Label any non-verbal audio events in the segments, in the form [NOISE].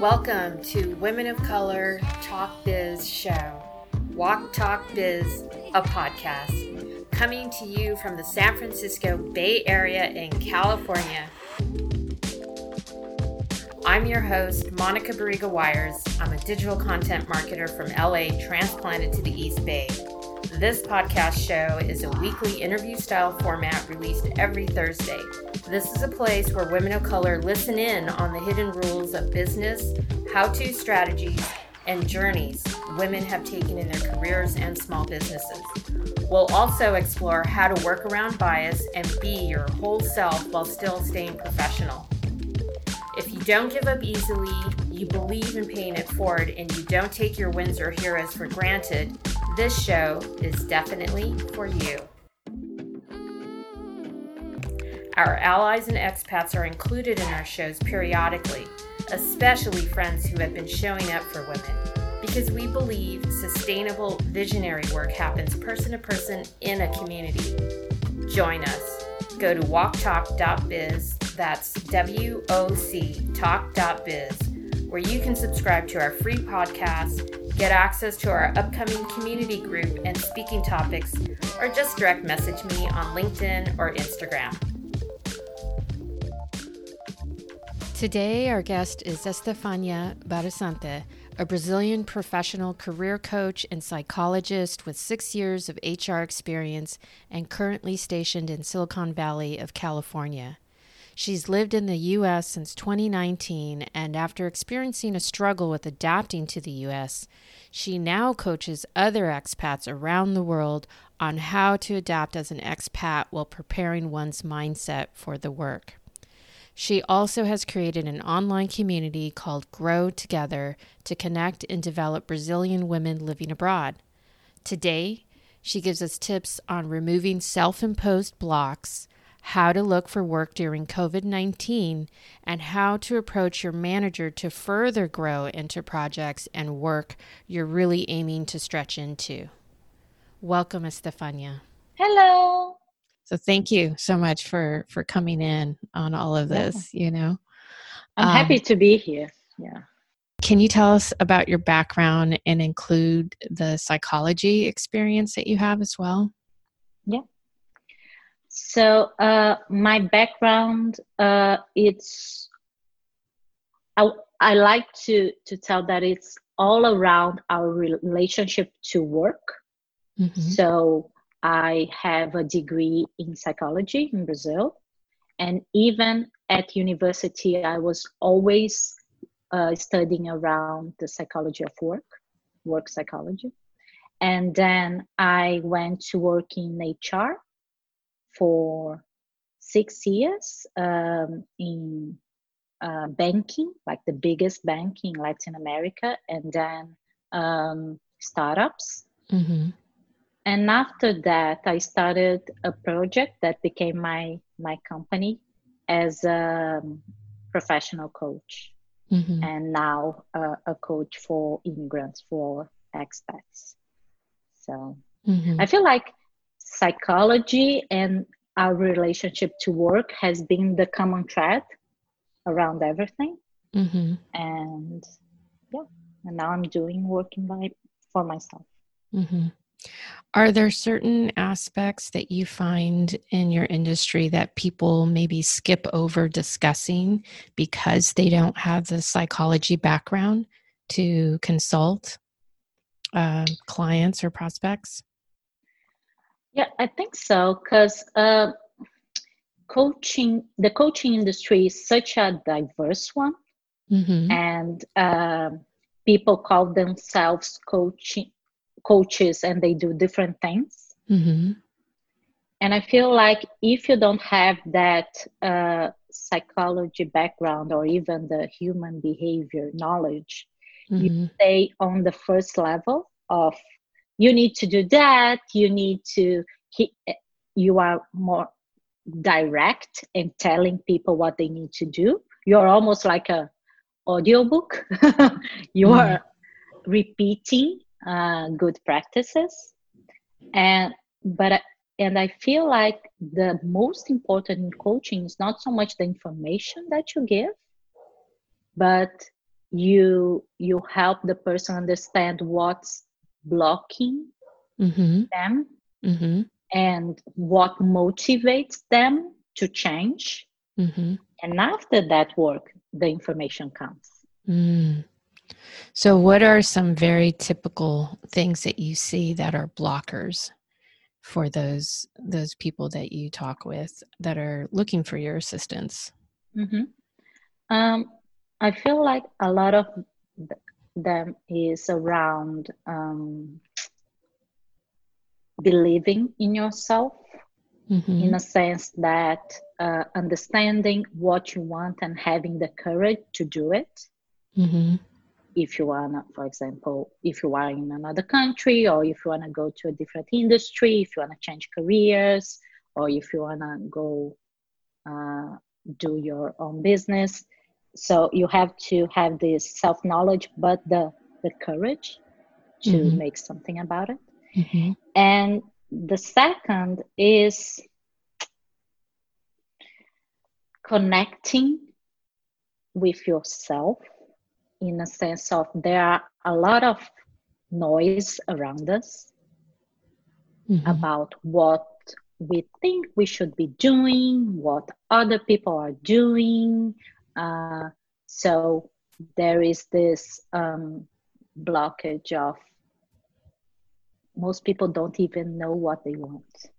Welcome to Women of Color Talk Biz Show. WOC Talk Biz, a podcast coming to you from the San Francisco Bay Area in California. I'm your host, Monica Barriga Wires. I'm a digital content marketer from LA, transplanted to the East Bay. This podcast show is a weekly interview style format released every Thursday. This is a place where women of color listen in on the hidden rules of business, how to strategies, and journeys women have taken in their careers and small businesses. We'll also explore how to work around bias and be your whole self while still staying professional. If you don't give up easily, you believe in paying it forward, and you don't take your wins or heroes for granted, this show is definitely for you. Our allies and expats are included in our shows periodically, especially friends who have been showing up for women, because we believe sustainable visionary work happens person to person in a community. Join us. Go to woctalk.biz, that's W O C talk.biz, where you can subscribe to our free podcast, get access to our upcoming community group and speaking topics, or just direct message me on LinkedIn or Instagram. Today, our guest is Estefania Barasante, a Brazilian professional career coach and psychologist with six years of HR experience and currently stationed in Silicon Valley of California. She's lived in the U.S. since 2019, and after experiencing a struggle with adapting to the U.S., she now coaches other expats around the world on how to adapt as an expat while preparing one's mindset for the work. She also has created an online community called Grow Together to connect and develop Brazilian women living abroad. Today, she gives us tips on removing self imposed blocks, how to look for work during COVID 19, and how to approach your manager to further grow into projects and work you're really aiming to stretch into. Welcome, Estefania. Hello. So thank you so much for for coming in on all of this. Yeah. You know, I'm um, happy to be here. Yeah. Can you tell us about your background and include the psychology experience that you have as well? So uh, my background, uh, it's I, I like to to tell that it's all around our relationship to work. Mm-hmm. So I have a degree in psychology in Brazil. And even at university, I was always uh, studying around the psychology of work, work psychology. And then I went to work in HR for six years um, in uh, banking, like the biggest bank in Latin America, and then um, startups. Mm-hmm and after that i started a project that became my my company as a professional coach mm-hmm. and now uh, a coach for immigrants for expats so mm-hmm. i feel like psychology and our relationship to work has been the common thread around everything mm-hmm. and yeah and now i'm doing working by for myself mm-hmm. Are there certain aspects that you find in your industry that people maybe skip over discussing because they don't have the psychology background to consult uh, clients or prospects? Yeah, I think so because uh, coaching, the coaching industry is such a diverse one, mm-hmm. and uh, people call themselves coaching coaches and they do different things. Mm-hmm. And I feel like if you don't have that uh, psychology background or even the human behavior knowledge, mm-hmm. you stay on the first level of you need to do that, you need to, you are more direct in telling people what they need to do. You're almost like a audiobook. [LAUGHS] you mm-hmm. are repeating uh, good practices and but and i feel like the most important in coaching is not so much the information that you give but you you help the person understand what's blocking mm-hmm. them Mm-hmm. and what motivates them to change Mm-hmm. and after that work the information comes Mm. So, what are some very typical things that you see that are blockers for those those people that you talk with that are looking for your assistance? hmm Um, I feel like a lot of them is around um, believing in yourself Mhm. in a sense that uh, understanding what you want and having the courage to do it. Mhm. If you wanna, for example, if you are in another country, or if you wanna go to a different industry, if you wanna change careers, or if you wanna go uh, do your own business. So you have to have this self knowledge, but the the courage to Mhm. make something about it. Mhm. And the second is connecting with yourself in a sense of there are a lot of noise around us Mhm. about what we think we should be doing, what other people are doing. Uh, so there is this um, blockage of most people don't even know what they want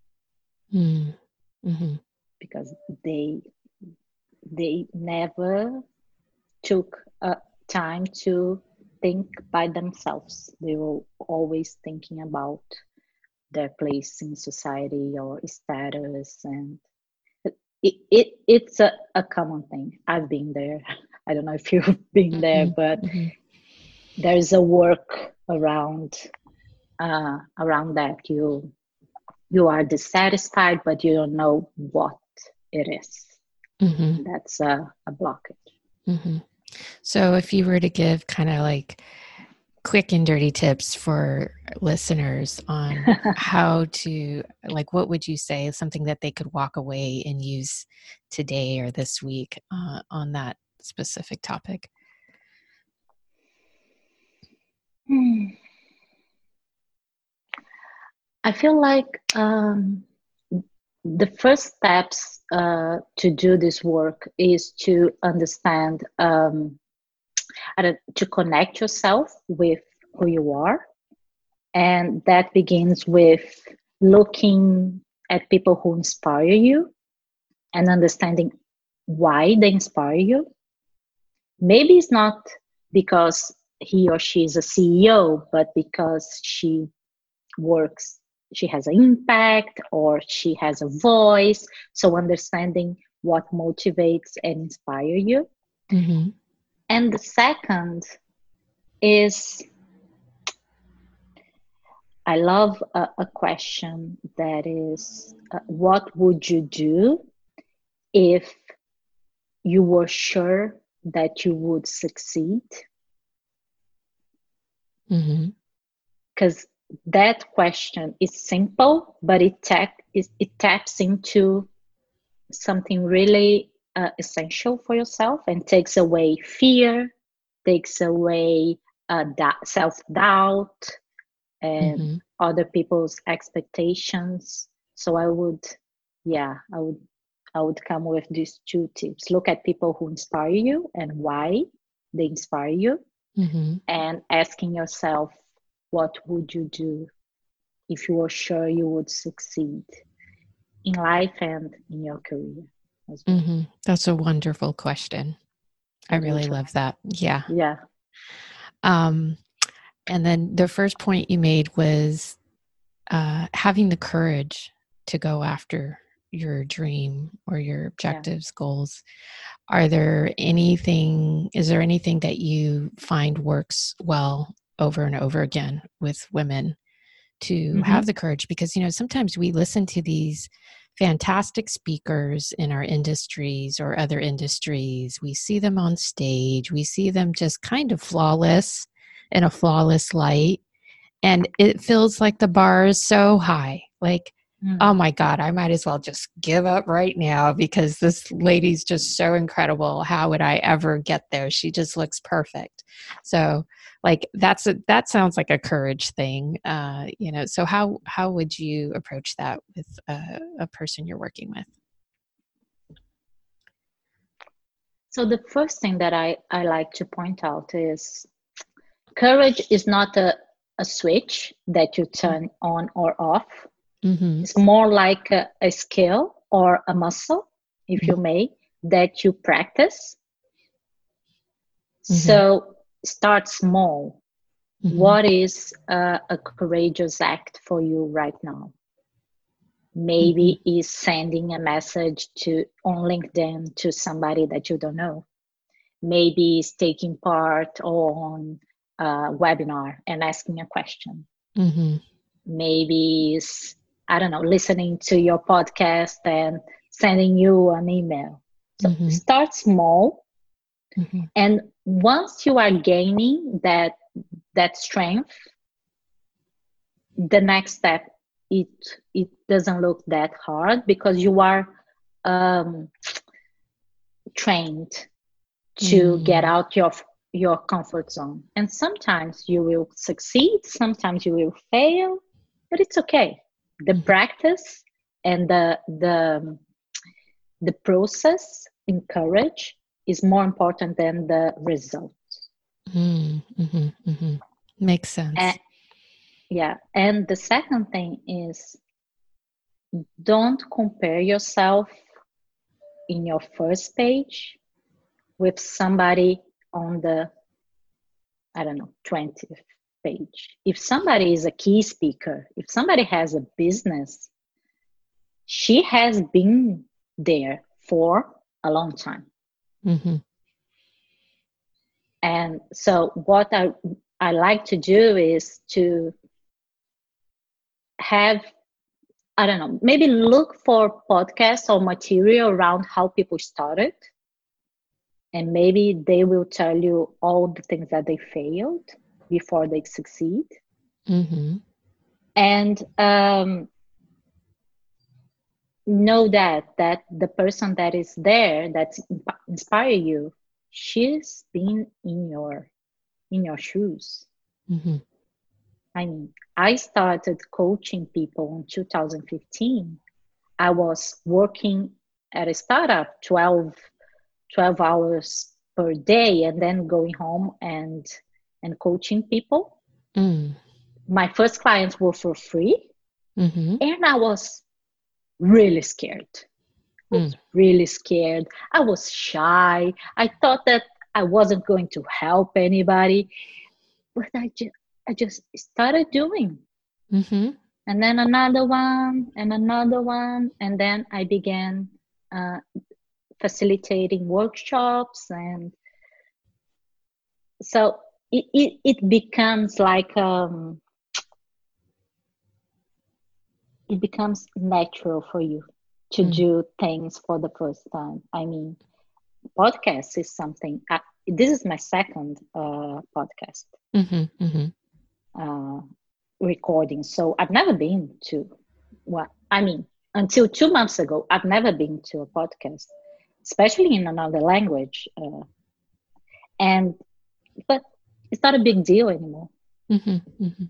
Mm. Mhm. because they they never took uh, time to think by themselves. They were always thinking about their place in society or status and it, it it's a, a common thing i've been there [LAUGHS] i don't know if you've [LAUGHS] been there Mhm. but Mhm. there's a work around uh, around that you you are dissatisfied but you don't know what it is Mhm. that's a, a blockage Mhm. So, if you were to give kind of like quick and dirty tips for listeners on [LAUGHS] how to, like, what would you say is something that they could walk away and use today or this week uh, on that specific topic? Hmm. I feel like um, the first steps uh, to do this work is to understand, um, Don't- to connect yourself with who you are. And that begins with looking at people who inspire you and understanding why they inspire you. Maybe it's not because he or she is a CEO, but because she works, she has an impact or she has a voice. So understanding what motivates and inspire you. Mm-hmm. And the second is I love a, a question that is uh, what would you do if you were sure that you would succeed? Mm-hmm. Because that question is simple, but it, tap, it, it taps into something really uh, essential for yourself and takes away fear, takes away uh, da- self doubt, and Mm-hmm. other people's expectations. So I would, yeah, I would, I would come with these two tips. Look at people who inspire you and why they inspire you, Mm-hmm. and asking yourself, what would you do if you were sure you would succeed in life and in your career? Well. Mm-hmm. That's a wonderful question. I really love that. Yeah. Yeah. Um, and then the first point you made was uh, having the courage to go after your dream or your objectives, goals. Are there anything, is there anything that you find works well over and over again with women to Mhm. have the courage? Because, you know, sometimes we listen to these fantastic speakers in our industries or other industries. We see them on stage, we see them just kind of flawless in a flawless light. And it feels like the bar is so high. Like, Mm. oh my God, I might as well just give up right now because this lady's just so incredible. How would I ever get there? She just looks perfect. so like that's a that sounds like a courage thing uh you know so how how would you approach that with a, a person you're working with so the first thing that i i like to point out is courage is not a, a switch that you turn on or off mm-hmm. it's more like a, a, skill or a muscle if mm-hmm. you may that you practice mm-hmm. so start small. Mm-hmm. What is uh, a courageous act for you right now? Maybe mm-hmm. is sending a message to on LinkedIn to somebody that you don't know. Maybe is taking part on a webinar and asking a question. Mm-hmm. Maybe is I don't know listening to your podcast and sending you an email. So mm-hmm. start small Mm-hmm. And once you are gaining that that strength, the next step it it doesn't look that hard because you are um, trained to mm. get out your your comfort zone. And sometimes you will succeed, sometimes you will fail, but it's okay. The mm. practice and the the the process encourage is more important than the result. Mm, mm-hmm, mm-hmm. Makes sense. And, yeah. And the second thing is don't compare yourself in your first page with somebody on the, I don't know, 20th page. If somebody is a key speaker, if somebody has a business, she has been there for a long time. Mm-hmm. And so, what I I like to do is to have I don't know, maybe look for podcasts or material around how people started. And maybe they will tell you all the things that they failed before they succeed. Mm-hmm. And um, know that that the person that is there that inspire you she's been in your in your shoes mm-hmm. i mean i started coaching people in 2015 i was working at a startup 12 12 hours per day and then going home and and coaching people mm. my first clients were for free mm-hmm. and i was really scared. I was mm. really scared. I was shy. I thought that I wasn't going to help anybody, but I just I just started doing. Mm-hmm. And then another one, and another one, and then I began uh, facilitating workshops, and so it, it, it becomes like um, it becomes natural for you to mm. do things for the first time. I mean, podcast is something. I, this is my second uh, podcast mm-hmm, mm-hmm. Uh, recording, so I've never been to. Well, I mean, until two months ago, I've never been to a podcast, especially in another language. Uh, and but it's not a big deal anymore. Mm-hmm, mm-hmm.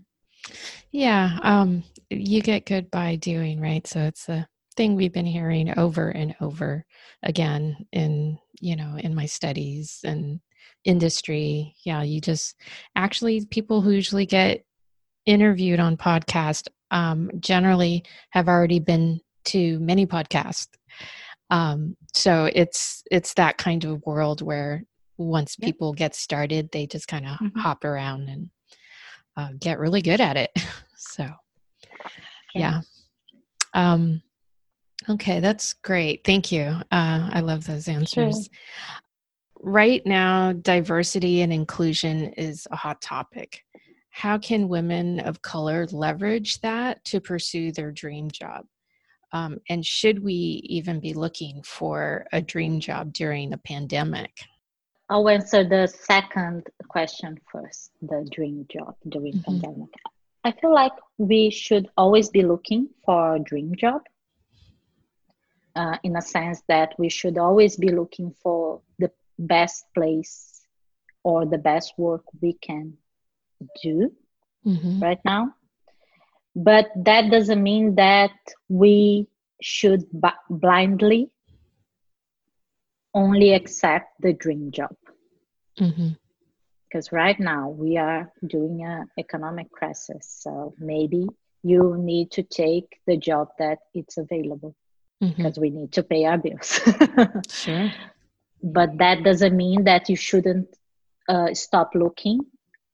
Yeah, um, you get good by doing, right? So it's a thing we've been hearing over and over again in, you know, in my studies and industry. Yeah, you just actually people who usually get interviewed on podcast um, generally have already been to many podcasts. Um, so it's it's that kind of world where once people get started, they just kind of mm-hmm. hop around and uh, get really good at it. [LAUGHS] so, yeah. Um, okay, that's great. Thank you. Uh, I love those answers. Sure. Right now, diversity and inclusion is a hot topic. How can women of color leverage that to pursue their dream job? Um, and should we even be looking for a dream job during a pandemic? I'll answer the second question first the dream job during mm-hmm. pandemic. I feel like we should always be looking for a dream job uh, in a sense that we should always be looking for the best place or the best work we can do mm-hmm. right now but that doesn't mean that we should b- blindly only accept the dream job. Mm-hmm. because right now we are doing an economic crisis so maybe you need to take the job that it's available mm-hmm. because we need to pay our bills. [LAUGHS] Sure. But that doesn't mean that you shouldn't uh, stop looking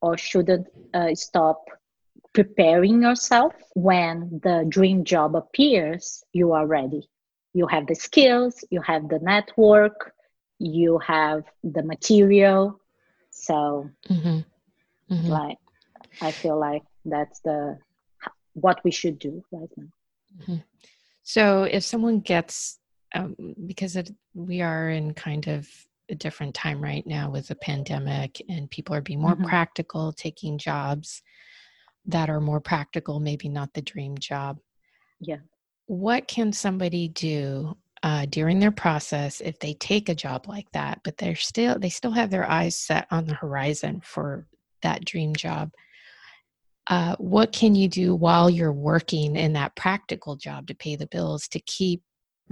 or shouldn't uh, stop preparing yourself. When the dream job appears you are ready you have the skills you have the network you have the material so mm-hmm. Mm-hmm. like i feel like that's the what we should do right now mm-hmm. so if someone gets um, because it, we are in kind of a different time right now with the pandemic and people are being more mm-hmm. practical taking jobs that are more practical maybe not the dream job yeah what can somebody do uh, during their process if they take a job like that but they're still they still have their eyes set on the horizon for that dream job? Uh, what can you do while you're working in that practical job to pay the bills to keep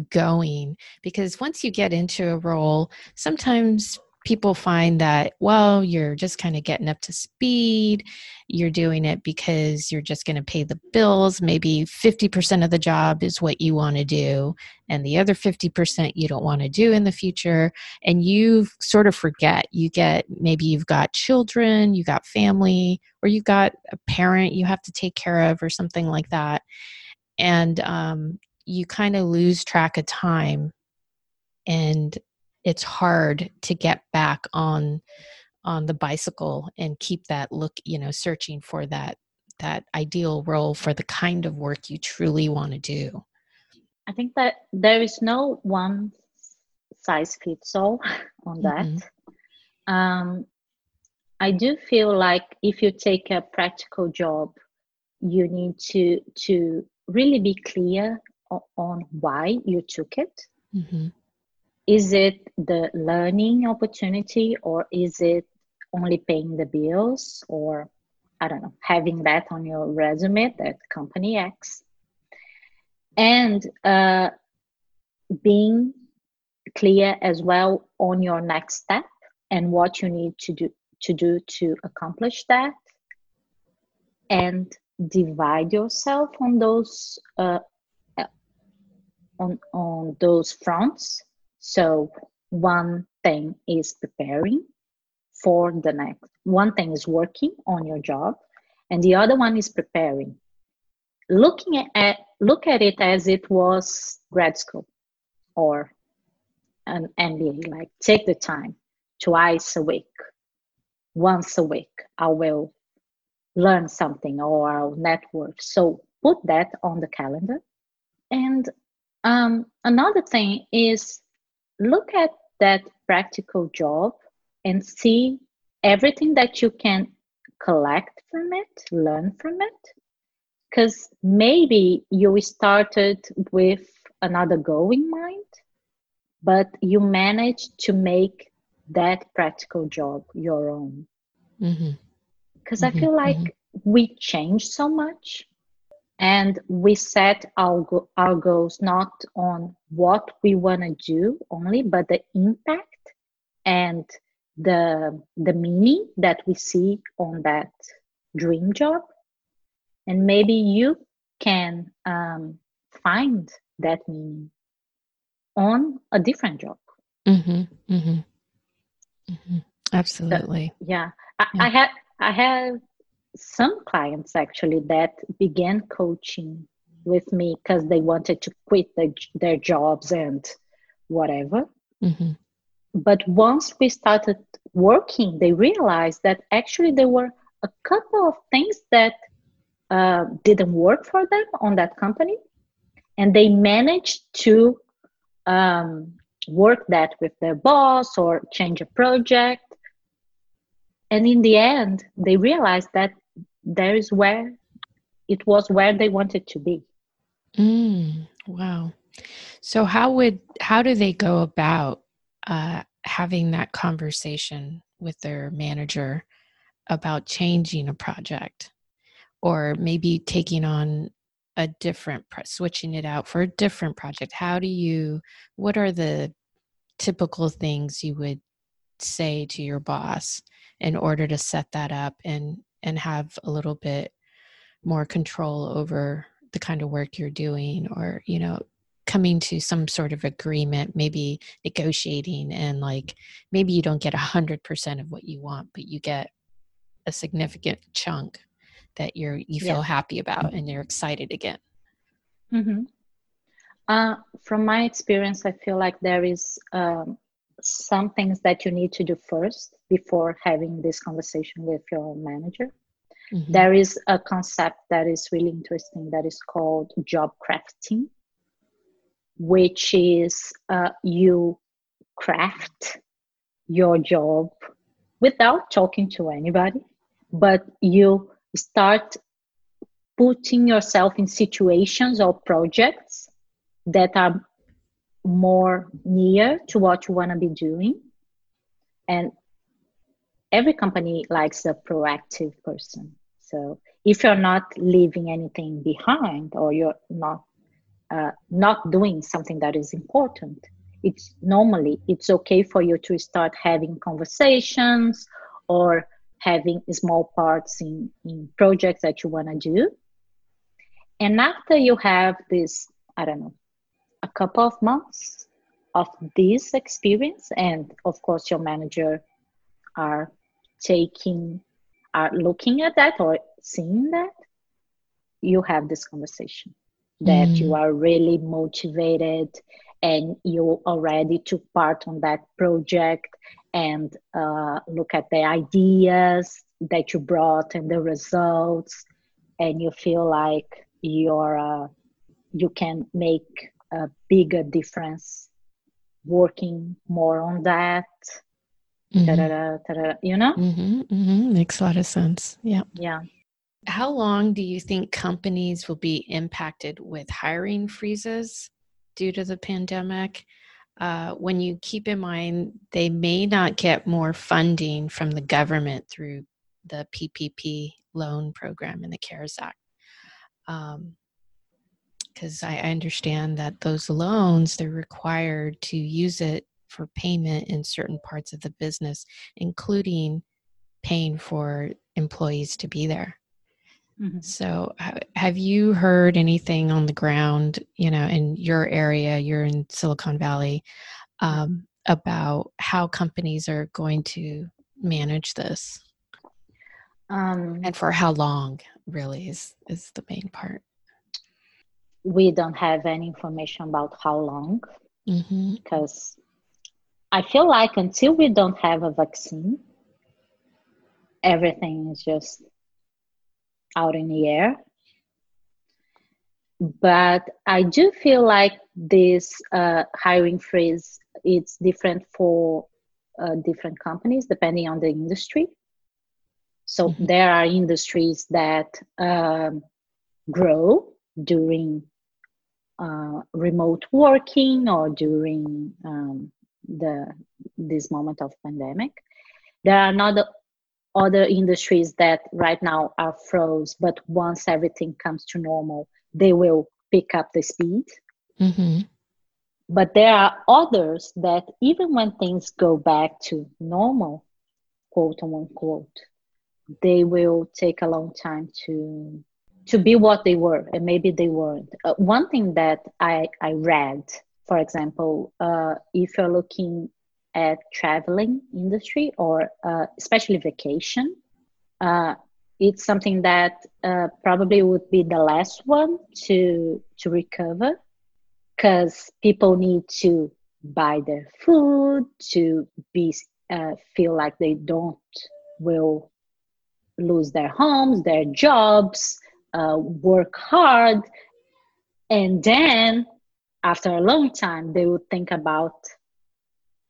going? Because once you get into a role sometimes people find that well you're just kind of getting up to speed you're doing it because you're just going to pay the bills maybe 50% of the job is what you want to do and the other 50% you don't want to do in the future and you sort of forget you get maybe you've got children you got family or you've got a parent you have to take care of or something like that and um, you kind of lose track of time and it's hard to get back on on the bicycle and keep that look you know searching for that that ideal role for the kind of work you truly want to do i think that there is no one size fits all [LAUGHS] on that mm-hmm. um, i do feel like if you take a practical job you need to to really be clear on why you took it. Mm-hmm. Is it the learning opportunity or is it only paying the bills or I don't know, having that on your resume that company X? And uh, being clear as well on your next step and what you need to do to do to accomplish that and divide yourself on those uh, on, on those fronts. So one thing is preparing for the next. One thing is working on your job, and the other one is preparing. Looking at look at it as it was grad school or an MBA. Like take the time twice a week, once a week. I will learn something or I'll network. So put that on the calendar and um, another thing is look at that practical job and see everything that you can collect from it, learn from it. Because maybe you started with another goal in mind, but you managed to make that practical job your own. Because mm-hmm. mm-hmm. I feel like mm-hmm. we change so much and we set our, go- our goals not on what we want to do only but the impact and the the meaning that we see on that dream job and maybe you can um, find that meaning on a different job mm-hmm, mm-hmm, mm-hmm. absolutely so, yeah. I, yeah. I had i have some clients actually that began coaching with me because they wanted to quit the, their jobs and whatever. Mm-hmm. But once we started working, they realized that actually there were a couple of things that uh, didn't work for them on that company. And they managed to um, work that with their boss or change a project. And in the end, they realized that there is where it was where they wanted to be. Mm, wow. So how would how do they go about uh, having that conversation with their manager about changing a project or maybe taking on a different switching it out for a different project how do you what are the typical things you would say to your boss in order to set that up and and have a little bit more control over the kind of work you're doing or you know coming to some sort of agreement maybe negotiating and like maybe you don't get a hundred percent of what you want but you get a significant chunk that you're you feel yeah. happy about and you're excited again mm-hmm. uh, from my experience i feel like there is um, some things that you need to do first before having this conversation with your manager mm-hmm. there is a concept that is really interesting that is called job crafting which is uh, you craft your job without talking to anybody, but you start putting yourself in situations or projects that are more near to what you want to be doing. And every company likes a proactive person. So if you're not leaving anything behind or you're not uh, not doing something that is important it's normally it's okay for you to start having conversations or having small parts in, in projects that you want to do and after you have this i don't know a couple of months of this experience and of course your manager are taking are looking at that or seeing that you have this conversation that mm. you are really motivated and you already took part on that project and uh, look at the ideas that you brought and the results and you feel like you're uh, you can make a bigger difference working more on that mm-hmm. da-da-da, da-da, you know mm-hmm, mm-hmm. makes a lot of sense yeah yeah how long do you think companies will be impacted with hiring freezes due to the pandemic? Uh, when you keep in mind they may not get more funding from the government through the PPP loan program and the CARES Act. Because I understand that those loans, they're required to use it for payment in certain parts of the business, including paying for employees to be there. Mm-hmm. So, have you heard anything on the ground, you know, in your area, you're in Silicon Valley, um, about how companies are going to manage this? Um, and for how long, really, is, is the main part? We don't have any information about how long mm-hmm. because I feel like until we don't have a vaccine, everything is just out in the air. But I do feel like this uh, hiring freeze it's different for uh, different companies depending on the industry. So mm-hmm. there are industries that um, grow during uh, remote working or during um, the this moment of pandemic. There are not other industries that right now are froze, but once everything comes to normal, they will pick up the speed. Mm-hmm. But there are others that even when things go back to normal, quote unquote, they will take a long time to to be what they were, and maybe they weren't. Uh, one thing that I I read, for example, uh, if you're looking at traveling industry or uh, especially vacation uh, it's something that uh, probably would be the last one to to recover because people need to buy their food to be uh, feel like they don't will lose their homes their jobs uh, work hard and then after a long time they would think about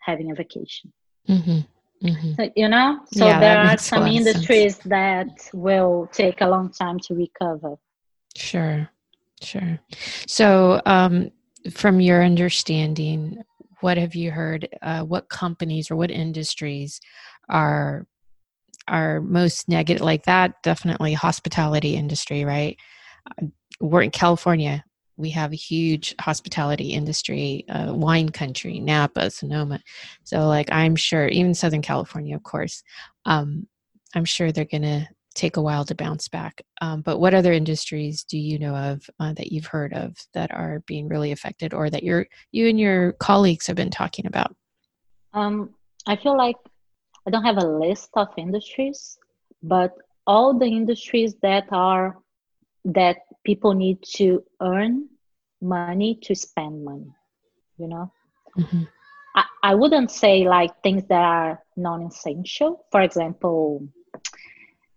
having a vacation. Mm-hmm. Mm-hmm. So, you know, so yeah, there are some industries that will take a long time to recover. Sure, sure. So, um, from your understanding, what have you heard? Uh, what companies or what industries are are most negative? Like that, definitely hospitality industry, right? Uh, we're in California. We have a huge hospitality industry, uh, wine country, Napa, Sonoma. So, like, I'm sure, even Southern California, of course, um, I'm sure they're going to take a while to bounce back. Um, but what other industries do you know of uh, that you've heard of that are being really affected, or that you're you and your colleagues have been talking about? Um, I feel like I don't have a list of industries, but all the industries that are that people need to earn money to spend money. You know, mm-hmm. I, I wouldn't say like things that are non-essential. For example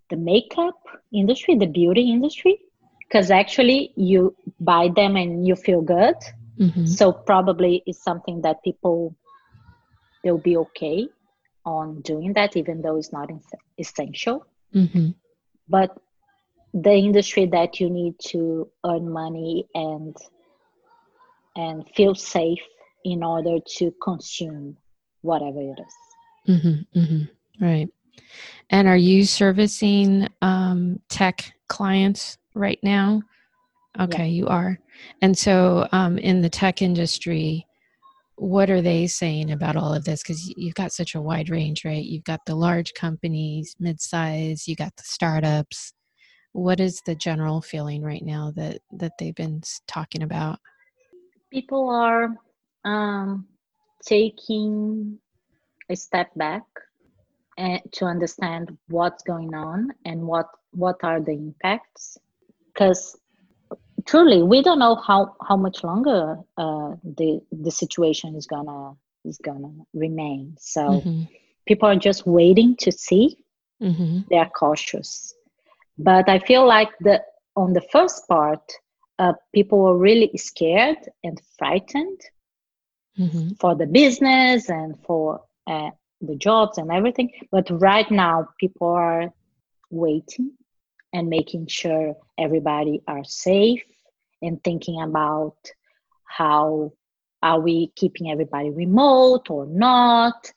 the makeup industry, the beauty industry, because actually you buy them and you feel good. Mm-hmm. So probably it's something that people they'll be okay on doing that, even though it's not essential. Mm-hmm. But the industry that you need to earn money and and feel safe in order to consume whatever it is. Mm-hmm, mm-hmm. Right. And are you servicing um, tech clients right now? Okay, yeah. you are. And so, um, in the tech industry, what are they saying about all of this? Because you've got such a wide range, right? You've got the large companies, mid-size, you got the startups. What is the general feeling right now that that they've been talking about? People are um, taking a step back and to understand what's going on and what what are the impacts because truly we don't know how how much longer uh, the the situation is gonna is gonna remain so mm-hmm. people are just waiting to see mm-hmm. they are cautious but i feel like the on the first part uh, people were really scared and frightened mm-hmm. for the business and for uh, the jobs and everything but right now people are waiting and making sure everybody are safe and thinking about how are we keeping everybody remote or not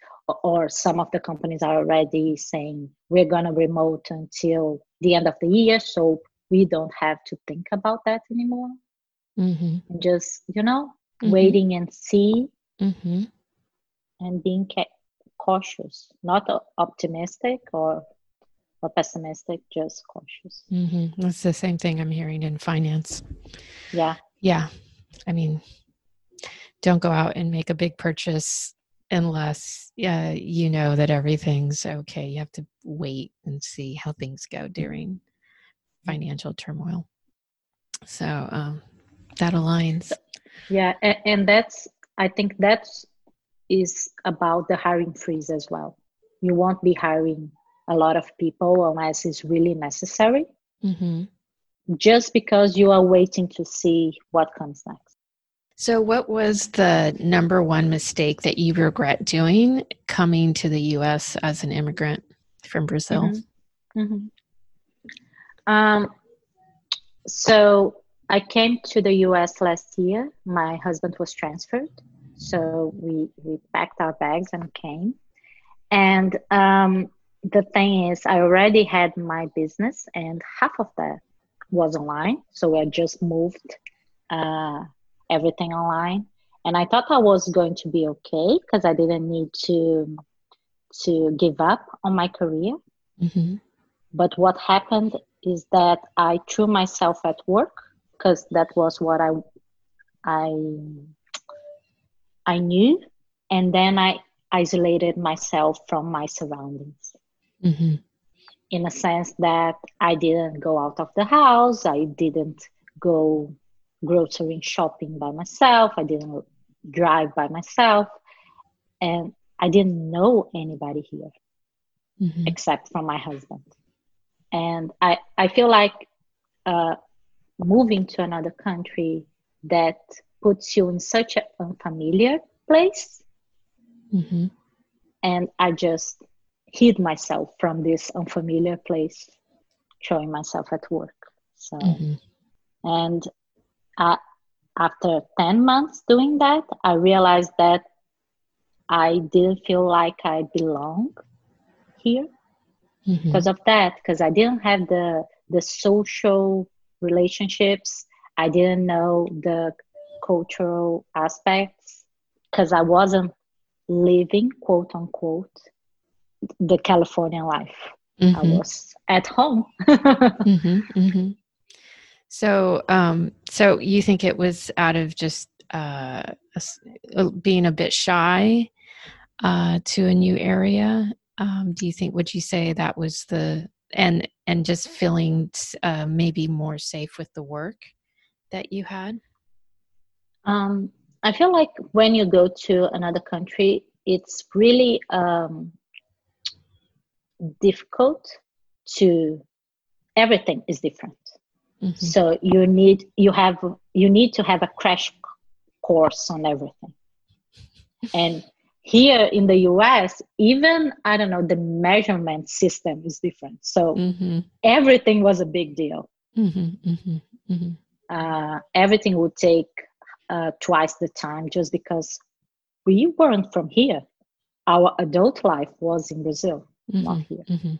or some of the companies are already saying we're going to remote until the end of the year so we don't have to think about that anymore mm-hmm. just you know mm-hmm. waiting and see mm-hmm. and being cautious, not optimistic or or pessimistic, just cautious. Mm-hmm. That's the same thing I'm hearing in finance. Yeah. Yeah. I mean, don't go out and make a big purchase unless uh, you know that everything's okay. You have to wait and see how things go during financial turmoil. So um, that aligns. Yeah. And, and that's, I think that's is about the hiring freeze as well. You won't be hiring a lot of people unless it's really necessary. Mm-hmm. Just because you are waiting to see what comes next. So, what was the number one mistake that you regret doing coming to the US as an immigrant from Brazil? Mm-hmm. Mm-hmm. Um, so, I came to the US last year. My husband was transferred. So we we packed our bags and came. And um, the thing is, I already had my business, and half of that was online. So I just moved uh, everything online, and I thought I was going to be okay because I didn't need to to give up on my career. Mm-hmm. But what happened is that I threw myself at work because that was what I I I knew, and then I isolated myself from my surroundings. Mm-hmm. In a sense that I didn't go out of the house, I didn't go grocery shopping by myself, I didn't drive by myself, and I didn't know anybody here mm-hmm. except from my husband. And I, I feel like uh, moving to another country that puts you in such an unfamiliar place. Mm-hmm. And I just hid myself from this unfamiliar place, showing myself at work. So, mm-hmm. and uh, after 10 months doing that, I realized that I didn't feel like I belong here mm-hmm. because of that. Because I didn't have the the social relationships. I didn't know the cultural aspects because I wasn't living quote unquote the California life. Mm-hmm. I was at home. [LAUGHS] mm-hmm, mm-hmm. So, um, so you think it was out of just uh, being a bit shy uh, to a new area? Um, do you think? Would you say that was the and and just feeling uh, maybe more safe with the work that you had? Um, I feel like when you go to another country, it's really um, difficult to. Everything is different. Mm-hmm. So you need you have you need to have a crash course on everything. And here in the US, even I don't know, the measurement system is different. So mm-hmm. everything was a big deal. Mm-hmm, mm-hmm, mm-hmm. uh, everything would take uh, twice the time just because we weren't from here. Our adult life was in Brazil, not mm-hmm, here. Mm-hmm.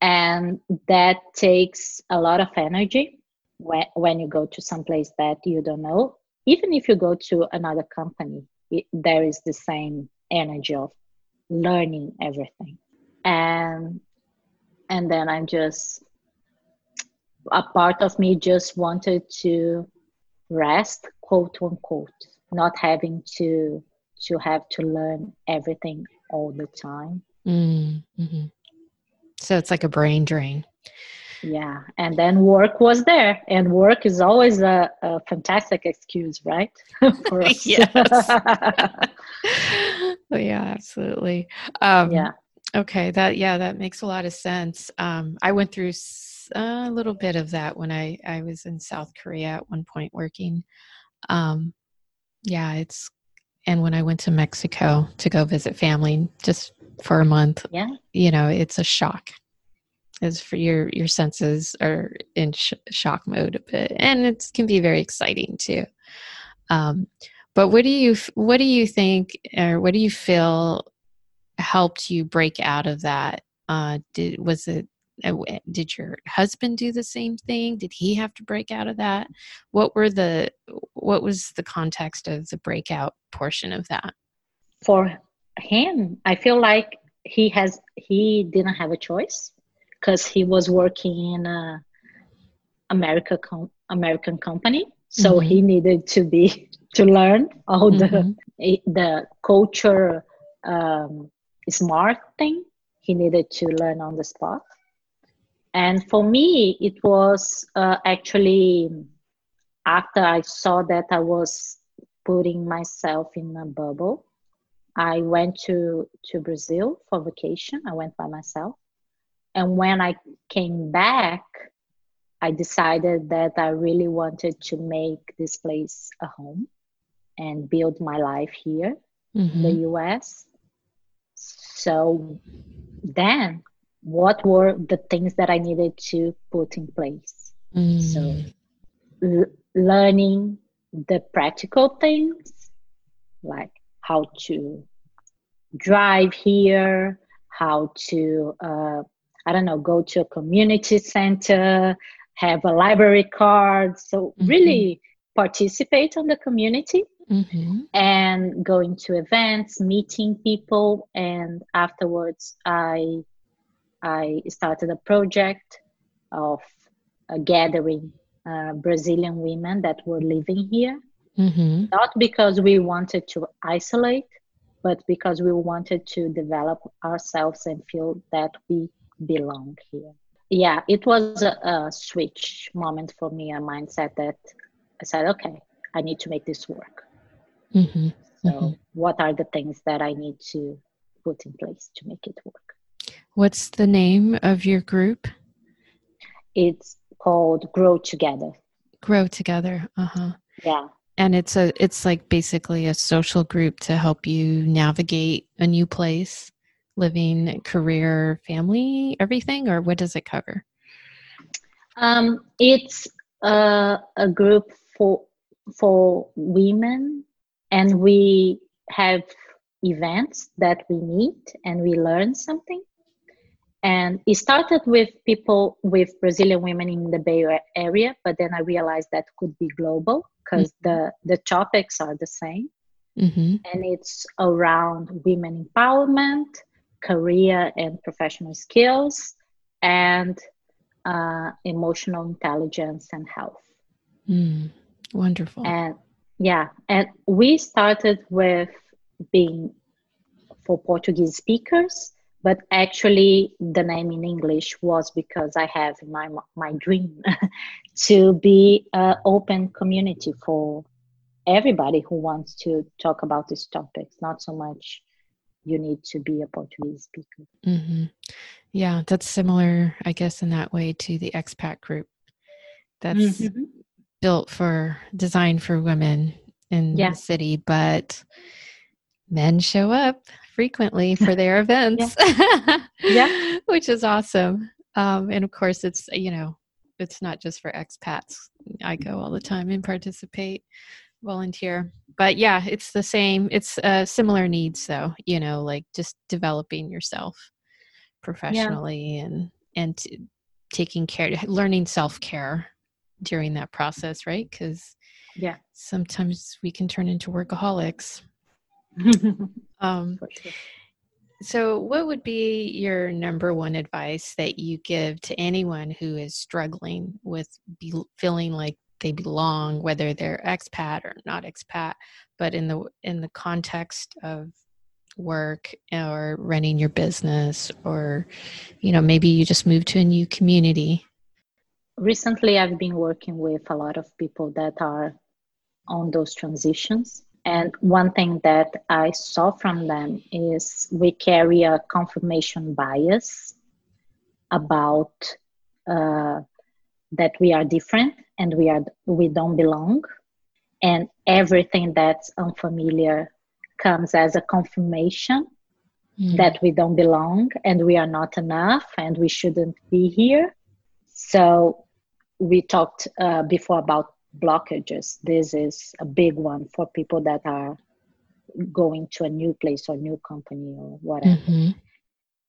And that takes a lot of energy when, when you go to some place that you don't know. Even if you go to another company, it, there is the same energy of learning everything and and then i'm just a part of me just wanted to rest quote unquote not having to to have to learn everything all the time mm-hmm. so it's like a brain drain. Yeah and then work was there and work is always a, a fantastic excuse right? [LAUGHS] [LAUGHS] Yes. [LAUGHS] Yeah absolutely. Um, yeah. okay that yeah that makes a lot of sense. Um, i went through a little bit of that when i i was in south korea at one point working. Um, yeah it's and when i went to mexico to go visit family just for a month yeah. you know it's a shock. As for your your senses are in sh- shock mode a bit and it can be very exciting too. Um, but what do you what do you think or what do you feel helped you break out of that? Uh, did was it uh, did your husband do the same thing? Did he have to break out of that? What were the what was the context of the breakout portion of that? For him i feel like he has he didn't have a choice because he was working in a America com- American company, so mm-hmm. he needed to be [LAUGHS] to learn all mm-hmm. the the culture um, smart thing. He needed to learn on the spot, and for me, it was uh, actually after I saw that I was putting myself in a bubble. I went to to Brazil for vacation. I went by myself and when I came back, I decided that I really wanted to make this place a home and build my life here mm-hmm. in the mm-hmm. US. So then, what were the things that I needed to put in place? Mm. So, l- learning the practical things like how to drive here, how to uh, I don't know, go to a community center, have a library card. So mm-hmm. really participate on the community mm-hmm. and going to events, meeting people, and afterwards I I started a project of a gathering uh, Brazilian women that were living here. Mm-hmm. Not because we wanted to isolate, but because we wanted to develop ourselves and feel that we belong here. Yeah, it was a, a switch moment for me, a mindset that I said, okay, I need to make this work. Mm-hmm. So, mm-hmm. what are the things that I need to put in place to make it work? What's the name of your group? It's called Grow Together. Grow Together. Uh huh. Yeah. And it's a it's like basically a social group to help you navigate a new place living, career, family, everything, or what does it cover? Um, it's uh, a group for for women, and we have events that we meet and we learn something. And it started with people with Brazilian women in the Bay Area, but then I realized that could be global because mm-hmm. the, the topics are the same. Mm-hmm. And it's around women empowerment, career and professional skills, and uh, emotional intelligence and health. Mm, wonderful. And yeah, and we started with being for Portuguese speakers, but actually the name in English was because I have my my dream [LAUGHS] to be an open community for everybody who wants to talk about these topics, not so much you need to be a Portuguese speaker. Mm-hmm. Yeah, that's similar, I guess, in that way to the expat group. That's mm-hmm. built for designed for women in yeah. the city, but men show up frequently for [LAUGHS] their events. yeah. yeah. [LAUGHS] which is awesome. Um, and of course, it's you know, it's not just for expats. I go all the time and participate, volunteer. But yeah, it's the same. It's uh, similar needs, though. You know, like just developing yourself professionally yeah. and and t- taking care learning self-care during that process right because yeah sometimes we can turn into workaholics [LAUGHS] um so what would be your number one advice that you give to anyone who is struggling with be, feeling like they belong whether they're expat or not expat but in the in the context of work or running your business or you know maybe you just moved to a new community? Recently i've been working with a lot of people that are on those transitions and one thing that i saw from them is we carry a confirmation bias about uh, that we are different and we are we don't belong and everything that's unfamiliar comes as a confirmation mm. that we don't belong and we are not enough and we shouldn't be here. So we talked uh, before about blockages. This is a big one for people that are going to a new place or new company or whatever. Mm-hmm.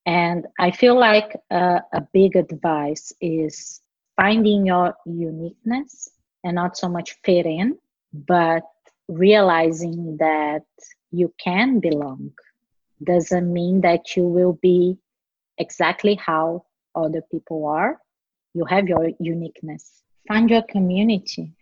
And I feel like uh, a big advice is finding your uniqueness and not so much fit in, but realizing that you can belong doesn't mean that you will be exactly how other people are you have your uniqueness find your community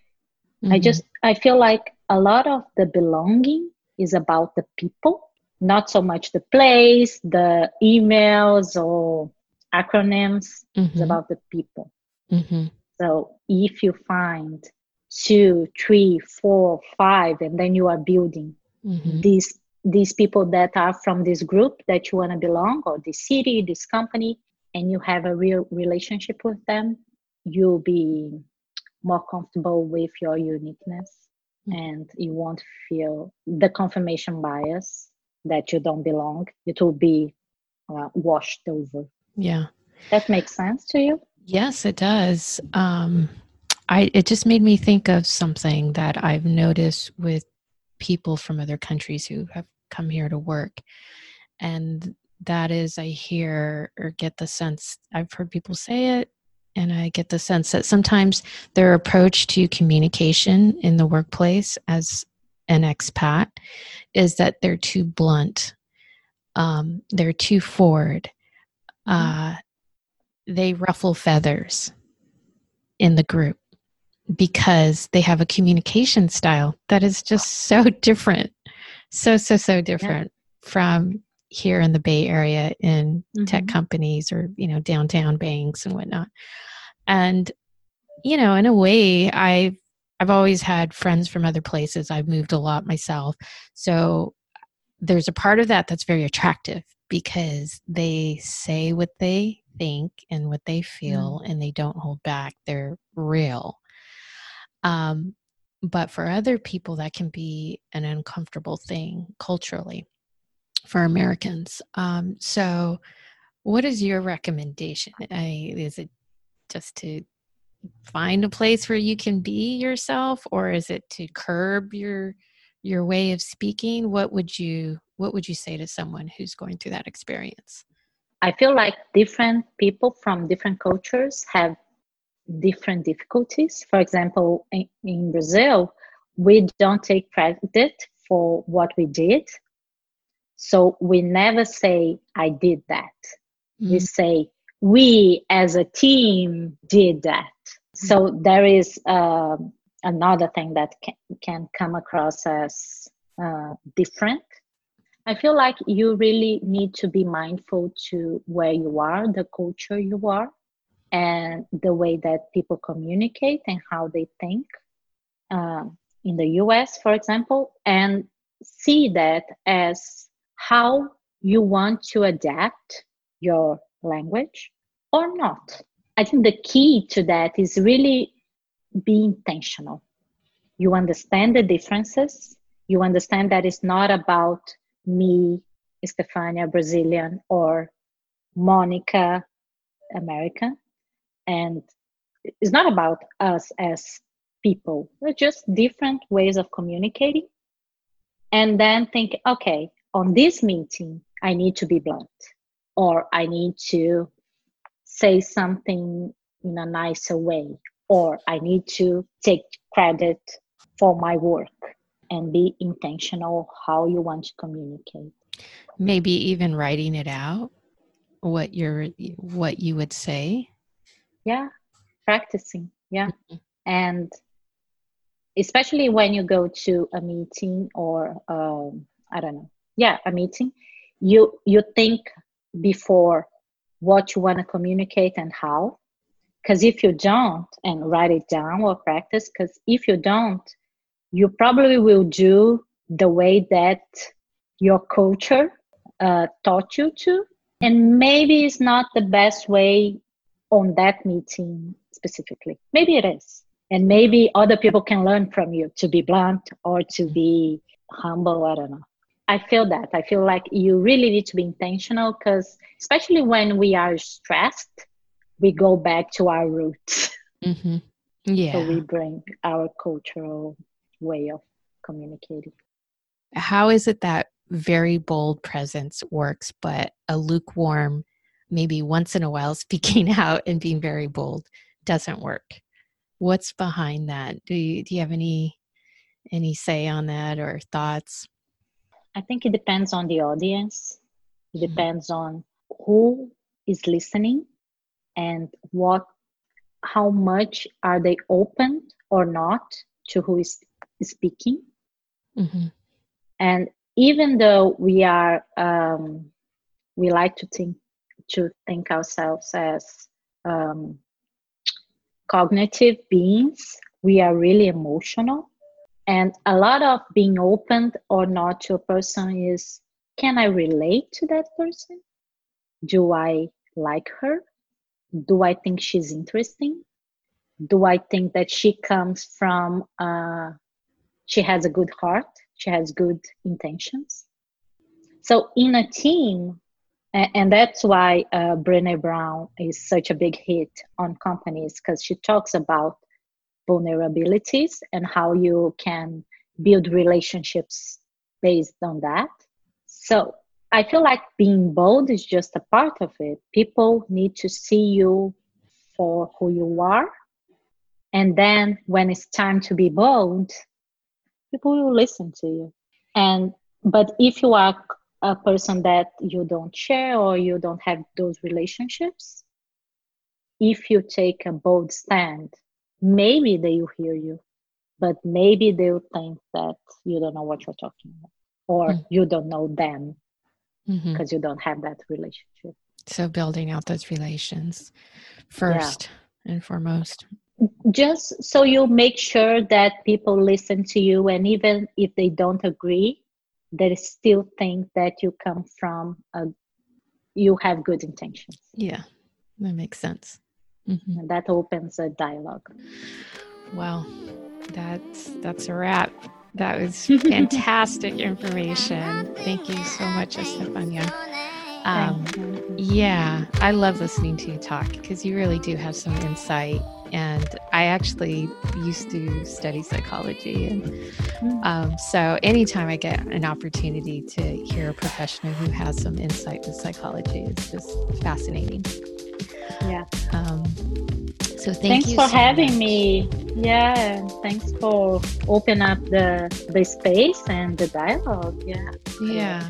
mm-hmm. i just i feel like a lot of the belonging is about the people not so much the place the emails or acronyms mm-hmm. it's about the people mm-hmm. so if you find two three four five and then you are building mm-hmm. these these people that are from this group that you want to belong or this city this company and you have a real relationship with them you'll be more comfortable with your uniqueness mm-hmm. and you won't feel the confirmation bias that you don't belong. It will be uh, washed over. Yeah. That makes sense to you? Yes it does. Um I, it just made me think of something that I've noticed with people from other countries who have come here to work. And that is, I hear or get the sense, I've heard people say it, and I get the sense that sometimes their approach to communication in the workplace as an expat is that they're too blunt, um, they're too forward, mm-hmm. uh, they ruffle feathers in the group because they have a communication style that is just so different so so so different yeah. from here in the bay area in mm-hmm. tech companies or you know downtown banks and whatnot. And you know in a way i i've always had friends from other places. I've moved a lot myself. So there's a part of that that's very attractive because they say what they think and what they feel mm. and they don't hold back. They're real. Um, but for other people, that can be an uncomfortable thing culturally for Americans. Um, so, what is your recommendation? I, is it just to find a place where you can be yourself, or is it to curb your your way of speaking? What would you what would you say to someone who's going through that experience? I feel like different people from different cultures have different difficulties. For example, in, in Brazil, we don't take credit for what we did. So we never say, I did that. Mm. We say, we as a team did that. So there is uh, another thing that can, can come across as uh, different. I feel like you really need to be mindful to where you are, the culture you are, and the way that people communicate and how they think. Um, in the US, for example, and see that as how you want to adapt your language or not. I think the key to that is really be intentional. You understand the differences. You understand that it's not about me, Stefania, Brazilian, or Monica, American. And it's not about us as people. They're just different ways of communicating. And then think, okay, on this meeting, I need to be blunt, or I need to say something in a nicer way, or I need to take credit for my work and be intentional how you want to communicate. Maybe even writing it out what you're what you would say. Yeah, practicing. Yeah. Mm-hmm. And especially when you go to a meeting or um, i don't know yeah a meeting. You you think before what you want to communicate and how? Because if you don't and write it down or practice because if you don't you probably will do the way that your culture uh, taught you to and maybe it's not the best way on that meeting specifically. Maybe it is. And maybe other people can learn from you to be blunt or to be humble i don't know i feel that. I feel like you really need to be intentional because especially when we are stressed we go back to our roots. Mm-hmm. yeah so we bring our cultural way of communicating. How is it that very bold presence works but a lukewarm maybe once in a while [LAUGHS] speaking out and being very bold doesn't work? What's behind that? Do you do you have any any say on that or thoughts i think it depends on the audience it mm-hmm. depends on who is listening and what how much are they open or not to who is speaking mm-hmm. and even though we are um, we like to think to think ourselves as um, cognitive beings, we are really emotional. And a lot of being open or not to a person is can I relate to that person? Do I like her? Do I think she's interesting? Do I think that she comes from, uh, she has a good heart? She has good intentions? So in a team, and that's why uh, Brene Brown is such a big hit on companies because she talks about vulnerabilities and how you can build relationships based on that. So I feel like being bold is just a part of it. People need to see you for who you are. And then when it's time to be bold, people will listen to you. And but if you are a person that you don't share or you don't have those relationships if you take a bold stand maybe they will hear you but maybe they'll think that you don't know what you're talking about or mm-hmm. you don't know them because mm-hmm. you don't have that relationship so building out those relations first yeah. and foremost just so you make sure that people listen to you and even if they don't agree they still think that you come from a you have good intentions yeah that makes sense mm-hmm. that opens a dialogue well that's that's a wrap that was [LAUGHS] fantastic information thank you so much estefania Um, yeah, I love listening to you talk because you really do have some insight. And I actually used to study psychology. And mm. um, so anytime I get an opportunity to hear a professional who has some insight with psychology, it's just fascinating. Yeah. Um, so thank thanks for so having much. me. Yeah, thanks for open up the the space and the dialogue. Yeah. Yeah.